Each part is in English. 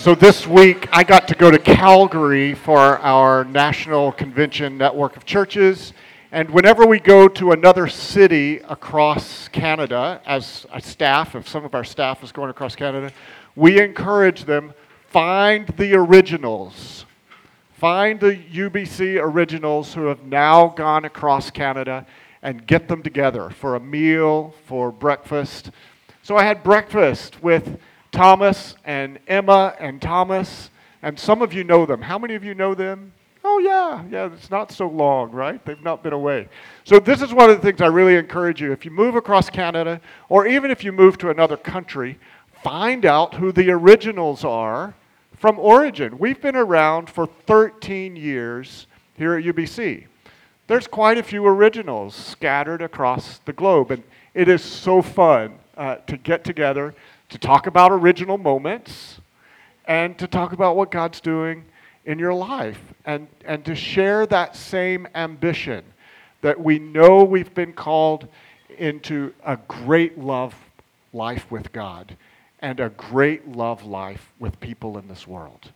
So this week I got to go to Calgary for our National Convention Network of Churches. And whenever we go to another city across Canada, as a staff, if some of our staff is going across Canada, we encourage them find the originals. Find the UBC originals who have now gone across Canada and get them together for a meal, for breakfast. So I had breakfast with Thomas and Emma and Thomas, and some of you know them. How many of you know them? Oh, yeah, yeah, it's not so long, right? They've not been away. So, this is one of the things I really encourage you. If you move across Canada, or even if you move to another country, find out who the originals are from origin. We've been around for 13 years here at UBC. There's quite a few originals scattered across the globe, and it is so fun uh, to get together to talk about original moments and to talk about what God's doing in your life and, and to share that same ambition that we know we've been called into a great love life with God and a great love life with people in this world.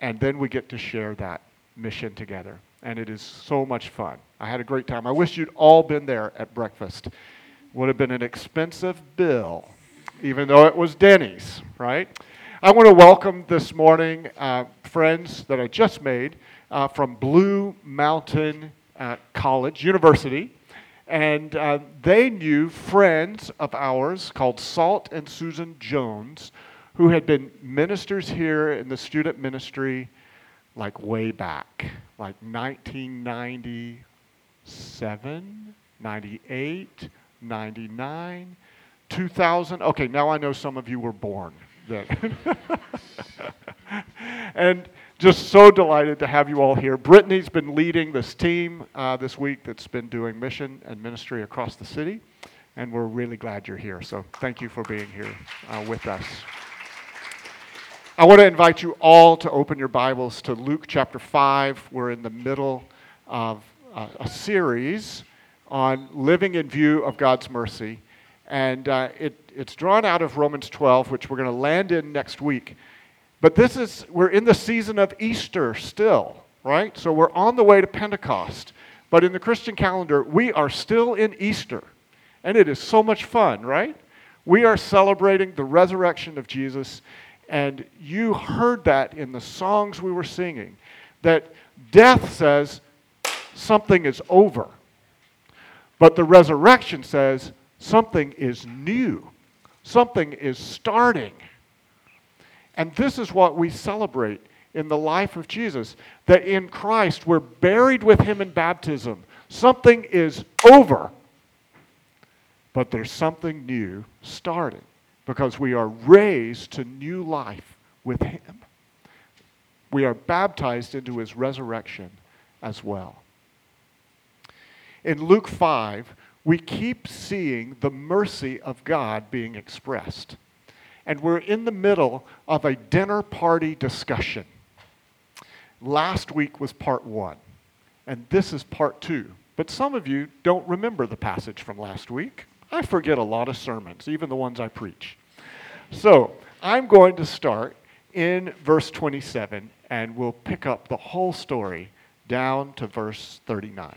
And then we get to share that mission together. And it is so much fun. I had a great time. I wish you'd all been there at breakfast. Would have been an expensive bill even though it was Denny's, right? I want to welcome this morning uh, friends that I just made uh, from Blue Mountain uh, College, University. And uh, they knew friends of ours called Salt and Susan Jones, who had been ministers here in the student ministry like way back, like 1997, 98, 99. 2000. Okay, now I know some of you were born then. and just so delighted to have you all here. Brittany's been leading this team uh, this week that's been doing mission and ministry across the city, and we're really glad you're here. So thank you for being here uh, with us. I want to invite you all to open your Bibles to Luke chapter 5. We're in the middle of uh, a series on living in view of God's mercy. And uh, it, it's drawn out of Romans 12, which we're going to land in next week. But this is, we're in the season of Easter still, right? So we're on the way to Pentecost. But in the Christian calendar, we are still in Easter. And it is so much fun, right? We are celebrating the resurrection of Jesus. And you heard that in the songs we were singing that death says something is over. But the resurrection says Something is new, something is starting. And this is what we celebrate in the life of Jesus that in Christ we're buried with him in baptism. Something is over, but there's something new starting because we are raised to new life with him. We are baptized into his resurrection as well. In Luke 5, we keep seeing the mercy of God being expressed. And we're in the middle of a dinner party discussion. Last week was part one, and this is part two. But some of you don't remember the passage from last week. I forget a lot of sermons, even the ones I preach. So I'm going to start in verse 27, and we'll pick up the whole story down to verse 39.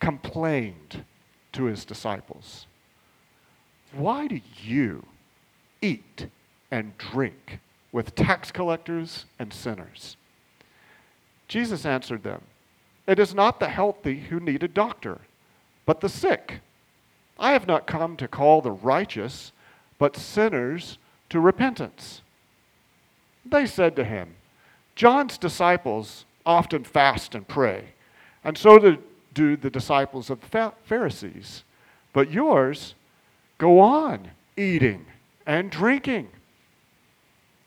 complained to his disciples, Why do you eat and drink with tax collectors and sinners? Jesus answered them, It is not the healthy who need a doctor, but the sick. I have not come to call the righteous, but sinners to repentance. They said to him, John's disciples often fast and pray, and so do do the disciples of the Pharisees. But yours go on eating and drinking.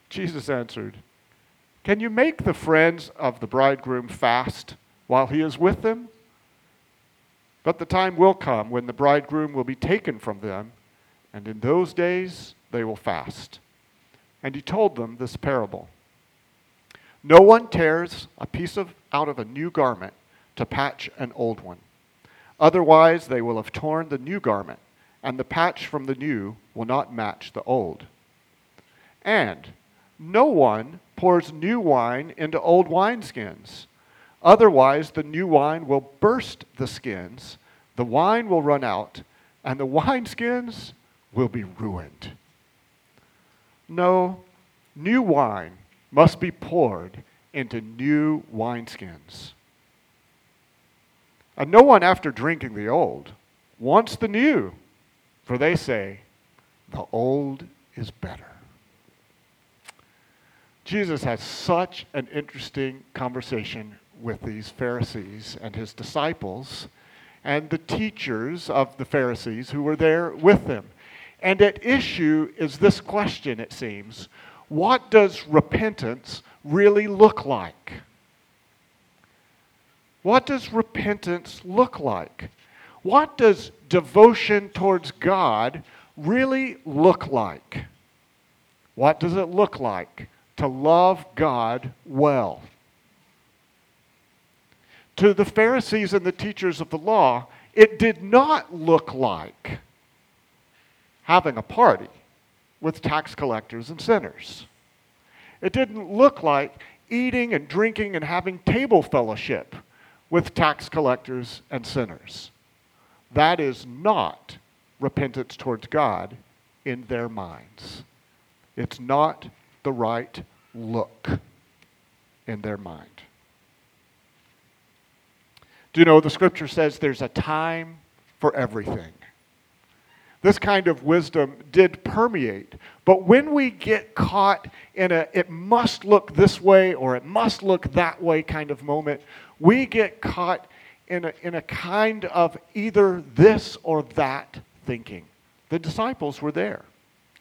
Jesus answered, Can you make the friends of the bridegroom fast while he is with them? But the time will come when the bridegroom will be taken from them, and in those days they will fast. And he told them this parable No one tears a piece of, out of a new garment to patch an old one. Otherwise, they will have torn the new garment, and the patch from the new will not match the old. And no one pours new wine into old wineskins. Otherwise, the new wine will burst the skins, the wine will run out, and the wineskins will be ruined. No, new wine must be poured into new wineskins. And no one, after drinking the old, wants the new, for they say, the old is better. Jesus has such an interesting conversation with these Pharisees and his disciples and the teachers of the Pharisees who were there with them. And at issue is this question, it seems what does repentance really look like? What does repentance look like? What does devotion towards God really look like? What does it look like to love God well? To the Pharisees and the teachers of the law, it did not look like having a party with tax collectors and sinners. It didn't look like eating and drinking and having table fellowship with tax collectors and sinners. That is not repentance towards God in their minds. It's not the right look in their mind. Do you know the scripture says there's a time for everything? This kind of wisdom did permeate. But when we get caught in a it must look this way or it must look that way kind of moment, we get caught in a, in a kind of either this or that thinking. The disciples were there,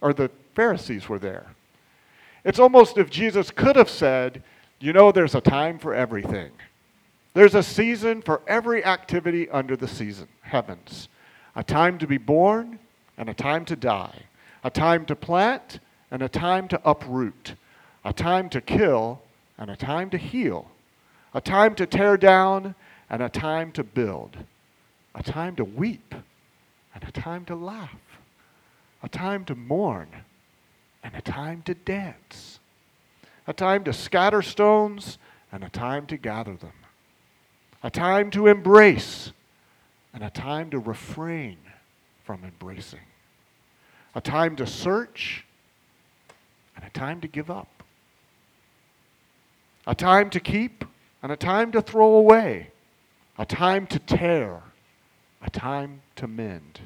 or the Pharisees were there. It's almost if Jesus could have said, You know, there's a time for everything. There's a season for every activity under the season, heavens. A time to be born and a time to die. A time to plant and a time to uproot. A time to kill and a time to heal a time to tear down and a time to build, a time to weep and a time to laugh, a time to mourn and a time to dance, a time to scatter stones and a time to gather them, a time to embrace and a time to refrain from embracing, a time to search and a time to give up, a time to keep and a time to throw away, a time to tear, a time to mend,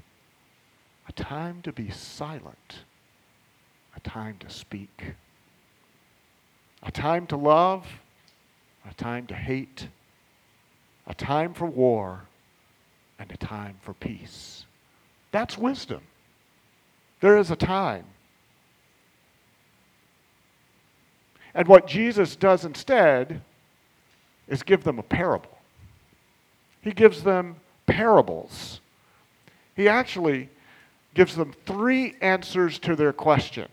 a time to be silent, a time to speak, a time to love, a time to hate, a time for war, and a time for peace. That's wisdom. There is a time. And what Jesus does instead is give them a parable. He gives them parables. He actually gives them three answers to their question.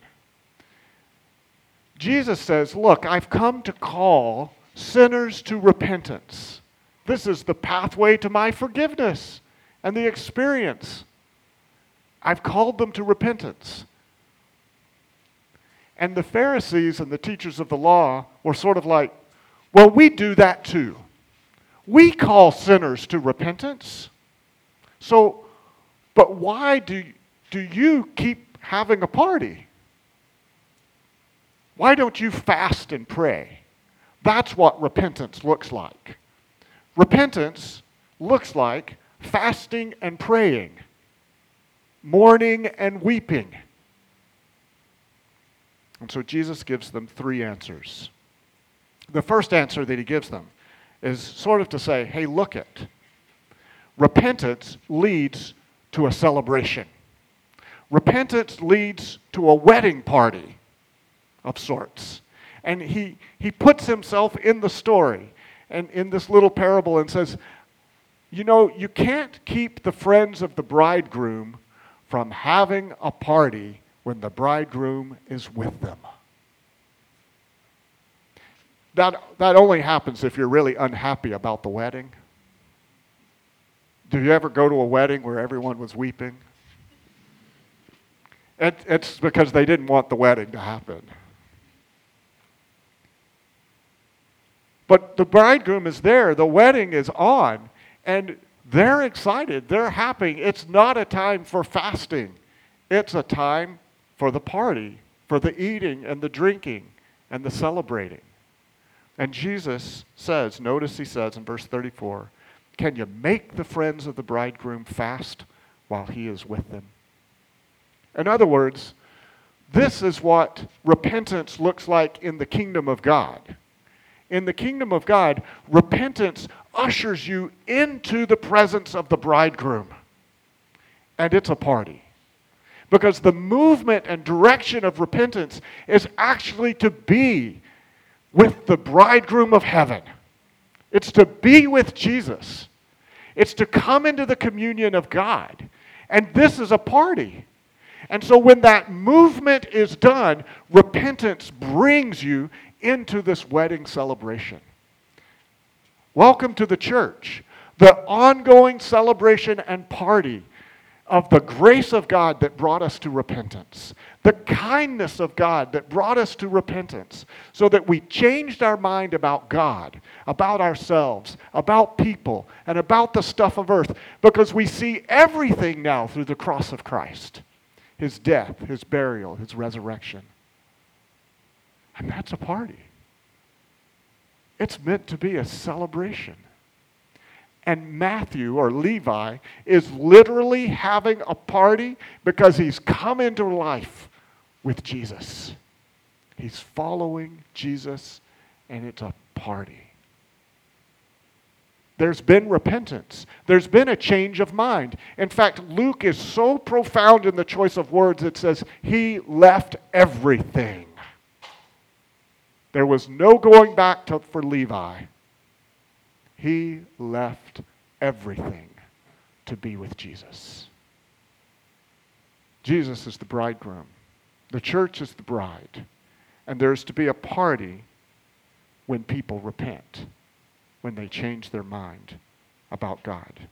Jesus says, Look, I've come to call sinners to repentance. This is the pathway to my forgiveness and the experience. I've called them to repentance. And the Pharisees and the teachers of the law were sort of like, well, we do that too. We call sinners to repentance. So, but why do, do you keep having a party? Why don't you fast and pray? That's what repentance looks like. Repentance looks like fasting and praying, mourning and weeping. And so Jesus gives them three answers the first answer that he gives them is sort of to say, hey, look it. Repentance leads to a celebration. Repentance leads to a wedding party of sorts. And he, he puts himself in the story and in this little parable and says, You know, you can't keep the friends of the bridegroom from having a party when the bridegroom is with them. That, that only happens if you're really unhappy about the wedding. Did you ever go to a wedding where everyone was weeping? It, it's because they didn't want the wedding to happen. But the bridegroom is there, the wedding is on, and they're excited, they're happy. It's not a time for fasting, it's a time for the party, for the eating and the drinking and the celebrating. And Jesus says, notice he says in verse 34, Can you make the friends of the bridegroom fast while he is with them? In other words, this is what repentance looks like in the kingdom of God. In the kingdom of God, repentance ushers you into the presence of the bridegroom. And it's a party. Because the movement and direction of repentance is actually to be with the bridegroom of heaven. It's to be with Jesus. It's to come into the communion of God. And this is a party. And so when that movement is done, repentance brings you into this wedding celebration. Welcome to the church, the ongoing celebration and party of the grace of God that brought us to repentance, the kindness of God that brought us to repentance, so that we changed our mind about God, about ourselves, about people, and about the stuff of earth, because we see everything now through the cross of Christ his death, his burial, his resurrection. And that's a party. It's meant to be a celebration. And Matthew or Levi is literally having a party because he's come into life with Jesus. He's following Jesus, and it's a party. There's been repentance. There's been a change of mind. In fact, Luke is so profound in the choice of words, it says, He left everything. There was no going back to, for Levi. He left everything to be with Jesus. Jesus is the bridegroom, the church is the bride, and there's to be a party when people repent, when they change their mind about God.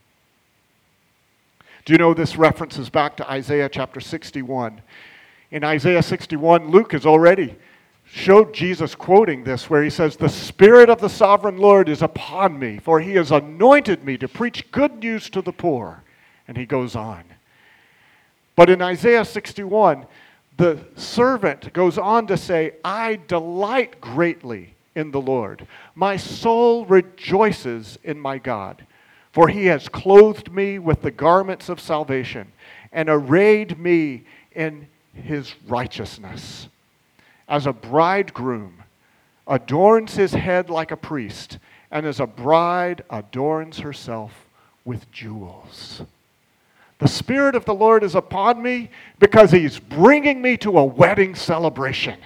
Do you know this references back to Isaiah chapter 61? In Isaiah 61, Luke has already showed Jesus quoting this, where he says, The Spirit of the sovereign Lord is upon me, for he has anointed me to preach good news to the poor. And he goes on. But in Isaiah 61, the servant goes on to say, I delight greatly in the Lord. My soul rejoices in my God, for he has clothed me with the garments of salvation and arrayed me in his righteousness as a bridegroom adorns his head like a priest, and as a bride adorns herself with jewels. The Spirit of the Lord is upon me because he's bringing me to a wedding celebration.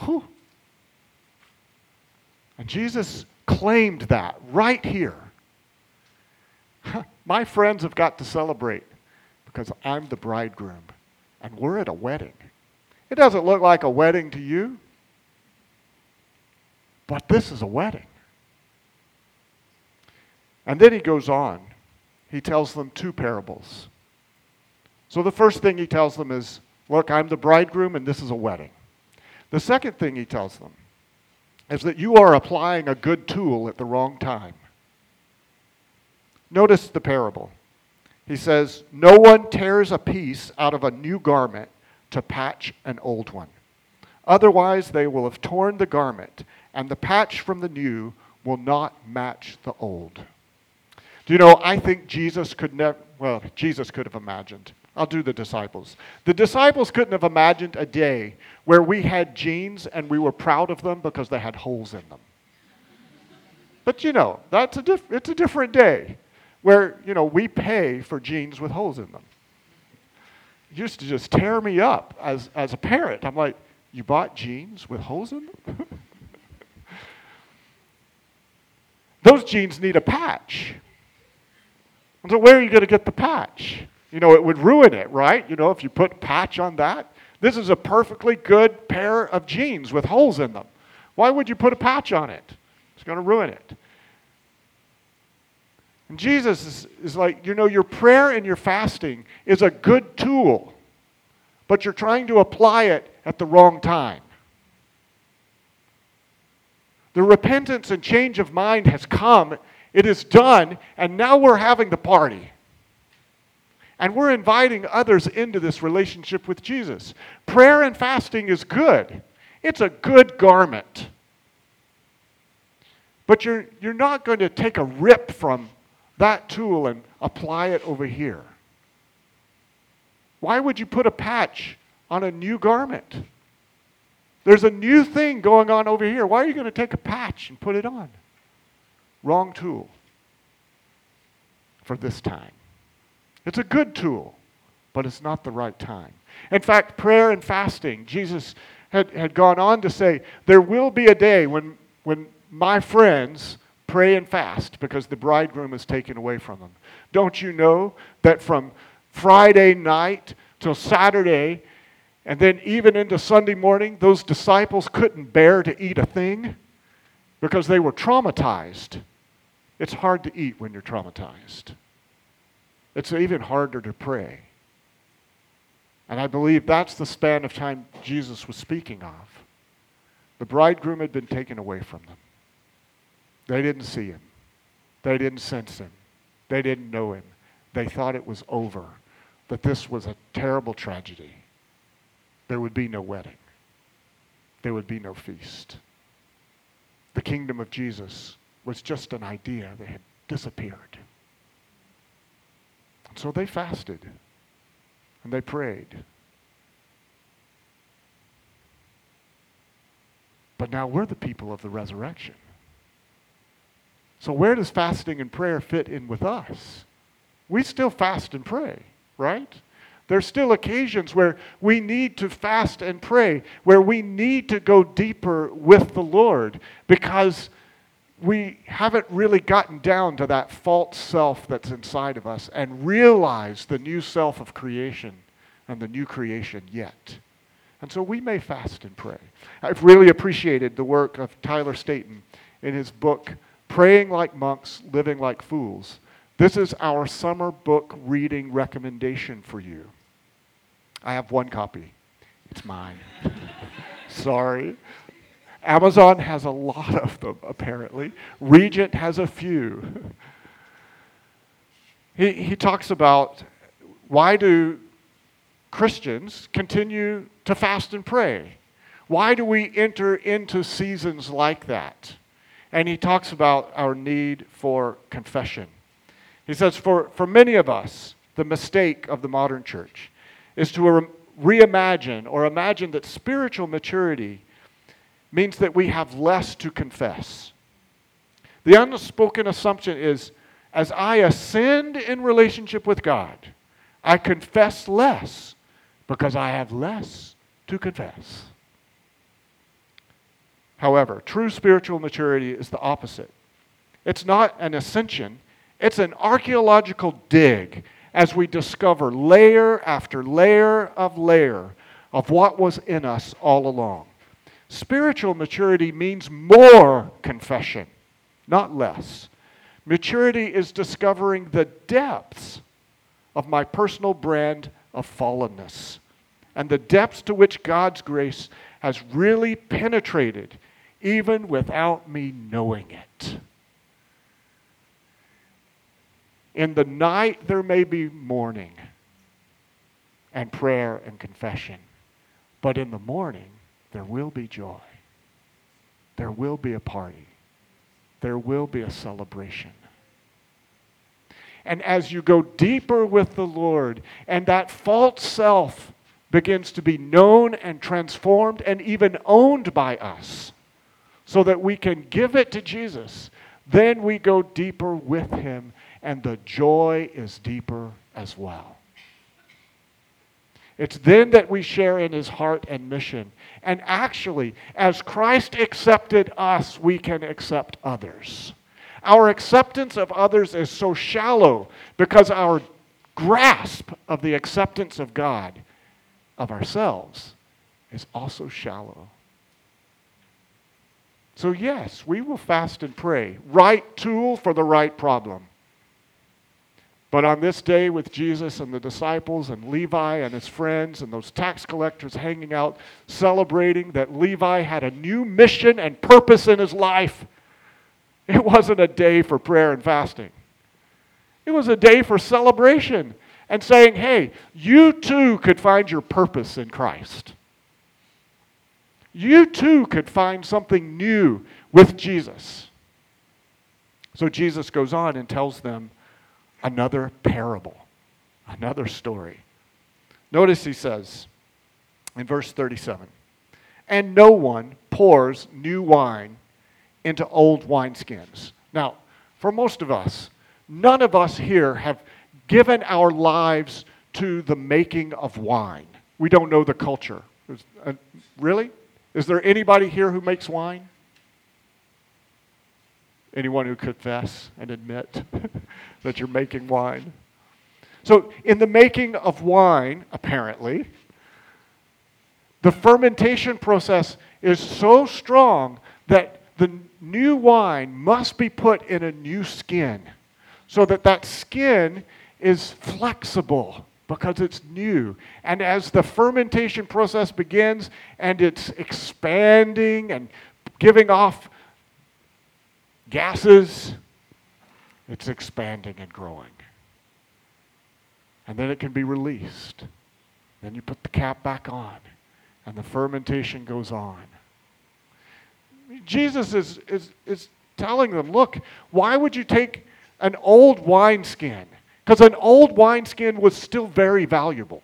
Whew. And Jesus claimed that right here. My friends have got to celebrate because I'm the bridegroom and we're at a wedding. It doesn't look like a wedding to you, but this is a wedding. And then he goes on. He tells them two parables. So the first thing he tells them is, Look, I'm the bridegroom and this is a wedding. The second thing he tells them is that you are applying a good tool at the wrong time. Notice the parable. He says, No one tears a piece out of a new garment to patch an old one. Otherwise, they will have torn the garment, and the patch from the new will not match the old. Do you know, I think Jesus could never, well, Jesus could have imagined. I'll do the disciples. The disciples couldn't have imagined a day where we had jeans and we were proud of them because they had holes in them. But you know, that's a diff- it's a different day where, you know, we pay for jeans with holes in them used to just tear me up as, as a parent. I'm like, You bought jeans with holes in them? Those jeans need a patch. So, where are you going to get the patch? You know, it would ruin it, right? You know, if you put patch on that. This is a perfectly good pair of jeans with holes in them. Why would you put a patch on it? It's going to ruin it. And Jesus is, is like, you know, your prayer and your fasting is a good tool, but you're trying to apply it at the wrong time. The repentance and change of mind has come, it is done, and now we're having the party. And we're inviting others into this relationship with Jesus. Prayer and fasting is good, it's a good garment. But you're, you're not going to take a rip from that tool and apply it over here. Why would you put a patch on a new garment? There's a new thing going on over here. Why are you going to take a patch and put it on? Wrong tool for this time. It's a good tool, but it's not the right time. In fact, prayer and fasting, Jesus had, had gone on to say, there will be a day when, when my friends pray and fast because the bridegroom is taken away from them. Don't you know that from Friday night till Saturday, and then even into Sunday morning, those disciples couldn't bear to eat a thing because they were traumatized. It's hard to eat when you're traumatized. It's even harder to pray. And I believe that's the span of time Jesus was speaking of. The bridegroom had been taken away from them. They didn't see him. They didn't sense him. They didn't know him. They thought it was over, that this was a terrible tragedy. There would be no wedding, there would be no feast. The kingdom of Jesus was just an idea that had disappeared. And so they fasted and they prayed. But now we're the people of the resurrection. So, where does fasting and prayer fit in with us? We still fast and pray, right? There's still occasions where we need to fast and pray, where we need to go deeper with the Lord because we haven't really gotten down to that false self that's inside of us and realized the new self of creation and the new creation yet. And so we may fast and pray. I've really appreciated the work of Tyler Staton in his book, Praying Like Monks, Living Like Fools. This is our summer book reading recommendation for you. I have one copy. It's mine. Sorry. Amazon has a lot of them, apparently. Regent has a few. he, he talks about why do Christians continue to fast and pray? Why do we enter into seasons like that? And he talks about our need for confession. He says, for, for many of us, the mistake of the modern church is to re- reimagine or imagine that spiritual maturity means that we have less to confess. The unspoken assumption is as I ascend in relationship with God, I confess less because I have less to confess. However, true spiritual maturity is the opposite. It's not an ascension, it's an archaeological dig as we discover layer after layer of layer of what was in us all along. Spiritual maturity means more confession, not less. Maturity is discovering the depths of my personal brand of fallenness and the depths to which God's grace has really penetrated even without me knowing it. In the night, there may be mourning and prayer and confession, but in the morning, there will be joy. There will be a party. There will be a celebration. And as you go deeper with the Lord, and that false self begins to be known and transformed and even owned by us, so that we can give it to Jesus, then we go deeper with Him, and the joy is deeper as well. It's then that we share in his heart and mission. And actually, as Christ accepted us, we can accept others. Our acceptance of others is so shallow because our grasp of the acceptance of God, of ourselves, is also shallow. So, yes, we will fast and pray. Right tool for the right problem. But on this day, with Jesus and the disciples and Levi and his friends and those tax collectors hanging out, celebrating that Levi had a new mission and purpose in his life, it wasn't a day for prayer and fasting. It was a day for celebration and saying, hey, you too could find your purpose in Christ. You too could find something new with Jesus. So Jesus goes on and tells them another parable, another story. Notice he says in verse 37 And no one pours new wine into old wineskins. Now, for most of us, none of us here have given our lives to the making of wine. We don't know the culture. Uh, really? Is there anybody here who makes wine? Anyone who confess and admit that you're making wine? So, in the making of wine, apparently, the fermentation process is so strong that the new wine must be put in a new skin so that that skin is flexible because it's new. And as the fermentation process begins and it's expanding and giving off gases, it's expanding and growing. And then it can be released. Then you put the cap back on, and the fermentation goes on. Jesus is, is, is telling them, look, why would you take an old wineskin? Because an old wineskin was still very valuable.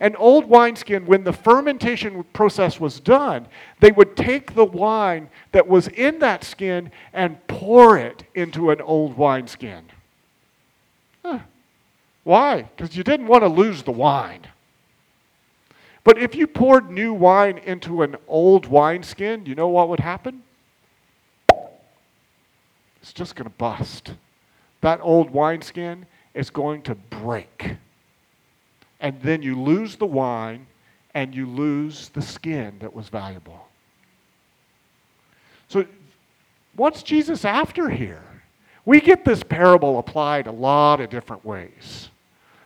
An old wineskin, when the fermentation process was done, they would take the wine that was in that skin and pour it into an old wineskin. Huh. Why? Because you didn't want to lose the wine. But if you poured new wine into an old wineskin, you know what would happen? It's just going to bust. That old wineskin is going to break and then you lose the wine and you lose the skin that was valuable. So, what's Jesus after here? We get this parable applied a lot of different ways.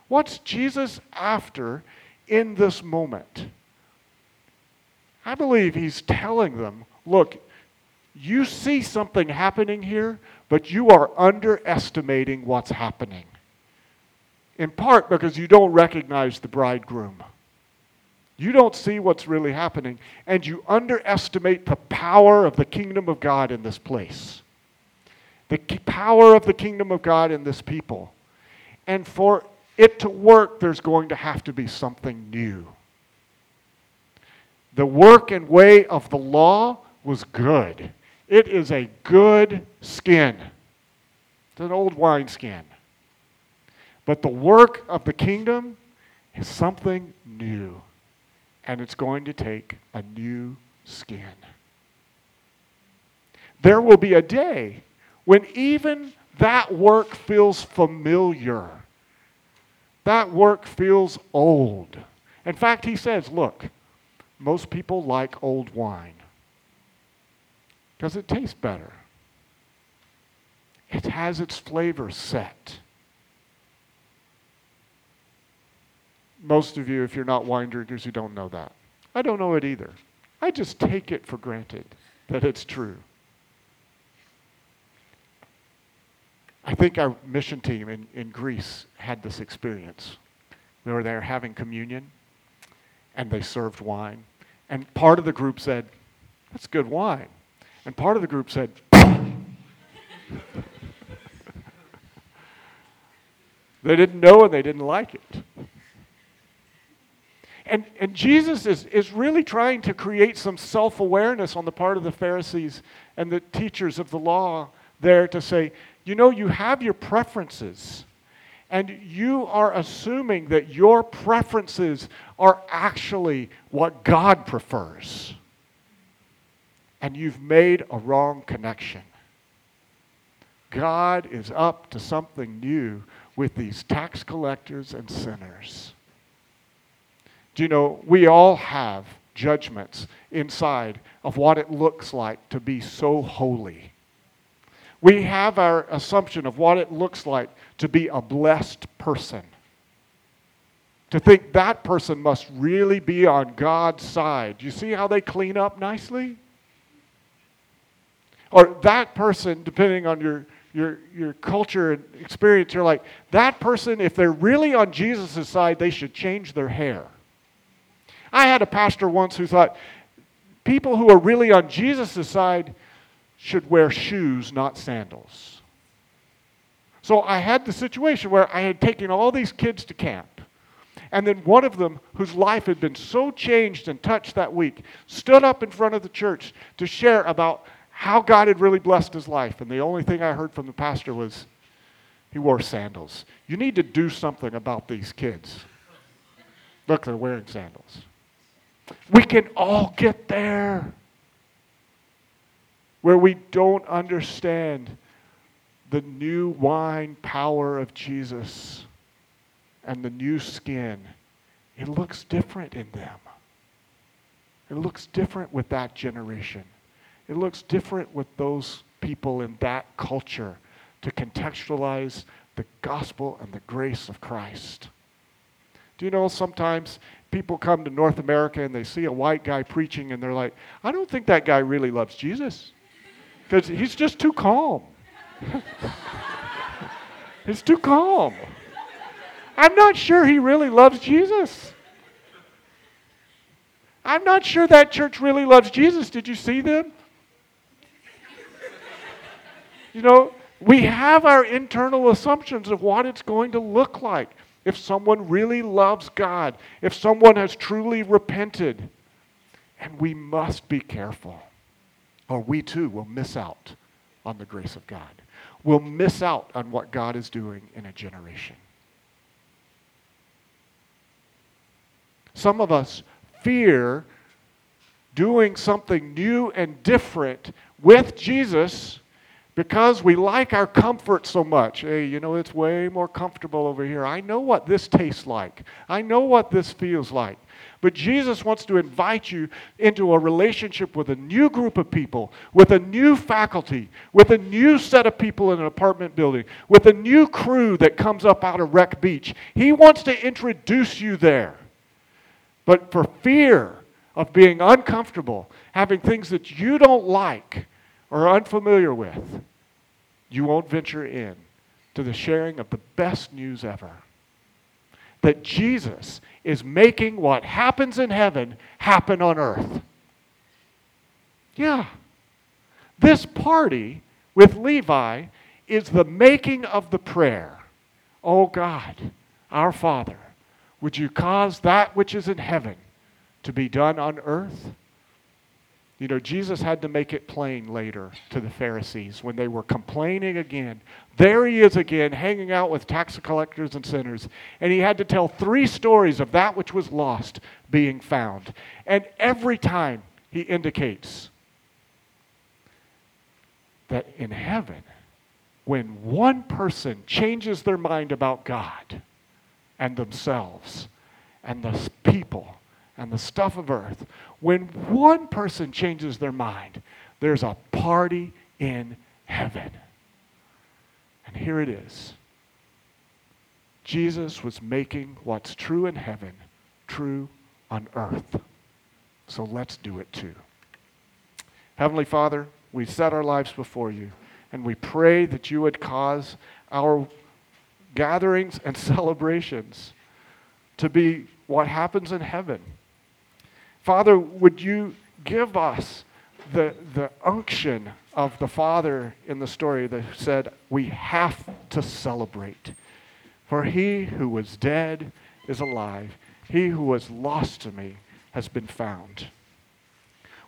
What's Jesus after in this moment? I believe he's telling them look, you see something happening here, but you are underestimating what's happening in part because you don't recognize the bridegroom. You don't see what's really happening, and you underestimate the power of the kingdom of God in this place. The power of the kingdom of God in this people. And for it to work, there's going to have to be something new. The work and way of the law was good. It is a good skin. It's an old wineskin. But the work of the kingdom is something new, and it's going to take a new skin. There will be a day when even that work feels familiar. That work feels old. In fact, he says, look, most people like old wine because it tastes better. It has its flavor set. Most of you, if you're not wine drinkers, you don't know that. I don't know it either. I just take it for granted that it's true. I think our mission team in, in Greece had this experience. They were there having communion, and they served wine. And part of the group said, That's good wine. And part of the group said, They didn't know and they didn't like it. And, and Jesus is, is really trying to create some self awareness on the part of the Pharisees and the teachers of the law there to say, you know, you have your preferences. And you are assuming that your preferences are actually what God prefers. And you've made a wrong connection. God is up to something new with these tax collectors and sinners. Do you know, we all have judgments inside of what it looks like to be so holy. We have our assumption of what it looks like to be a blessed person. To think that person must really be on God's side. Do you see how they clean up nicely? Or that person, depending on your, your, your culture and experience, you're like, that person, if they're really on Jesus' side, they should change their hair. I had a pastor once who thought people who are really on Jesus' side should wear shoes, not sandals. So I had the situation where I had taken all these kids to camp. And then one of them, whose life had been so changed and touched that week, stood up in front of the church to share about how God had really blessed his life. And the only thing I heard from the pastor was, he wore sandals. You need to do something about these kids. Look, they're wearing sandals. We can all get there where we don't understand the new wine power of Jesus and the new skin. It looks different in them. It looks different with that generation. It looks different with those people in that culture to contextualize the gospel and the grace of Christ. Do you know sometimes people come to North America and they see a white guy preaching and they're like, I don't think that guy really loves Jesus because he's just too calm. he's too calm. I'm not sure he really loves Jesus. I'm not sure that church really loves Jesus. Did you see them? You know, we have our internal assumptions of what it's going to look like if someone really loves God, if someone has truly repented. And we must be careful, or we too will miss out on the grace of God. We'll miss out on what God is doing in a generation. Some of us fear doing something new and different with Jesus because we like our comfort so much. Hey, you know, it's way more comfortable over here. I know what this tastes like, I know what this feels like. But Jesus wants to invite you into a relationship with a new group of people, with a new faculty, with a new set of people in an apartment building, with a new crew that comes up out of Wreck Beach. He wants to introduce you there. But for fear of being uncomfortable, having things that you don't like, or unfamiliar with, you won't venture in to the sharing of the best news ever. That Jesus is making what happens in heaven happen on earth. Yeah. This party with Levi is the making of the prayer. Oh God, our Father, would you cause that which is in heaven to be done on earth? You know, Jesus had to make it plain later to the Pharisees when they were complaining again. There he is again, hanging out with tax collectors and sinners. And he had to tell three stories of that which was lost being found. And every time he indicates that in heaven, when one person changes their mind about God and themselves and the people and the stuff of earth, when one person changes their mind, there's a party in heaven. And here it is Jesus was making what's true in heaven true on earth. So let's do it too. Heavenly Father, we set our lives before you, and we pray that you would cause our gatherings and celebrations to be what happens in heaven Father, would you give us the, the unction of the Father in the story that said, We have to celebrate. For he who was dead is alive, he who was lost to me has been found.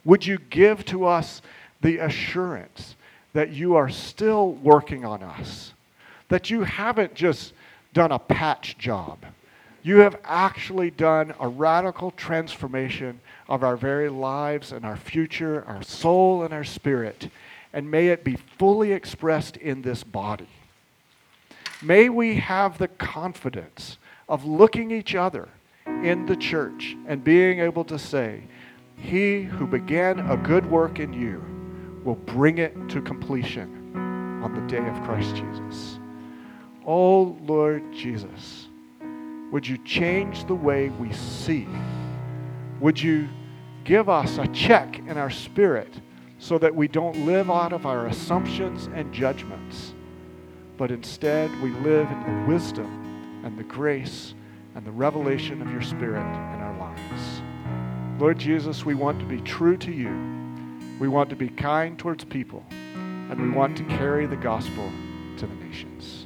Would you give to us the assurance that you are still working on us? That you haven't just done a patch job. You have actually done a radical transformation of our very lives and our future, our soul and our spirit. And may it be fully expressed in this body. May we have the confidence of looking each other in the church and being able to say, He who began a good work in you will bring it to completion on the day of Christ Jesus. Oh, Lord Jesus, would you change the way we see? Would you give us a check in our spirit so that we don't live out of our assumptions and judgments? but instead we live in the wisdom and the grace and the revelation of your Spirit in our lives. Lord Jesus, we want to be true to you. We want to be kind towards people, and we want to carry the gospel to the nations.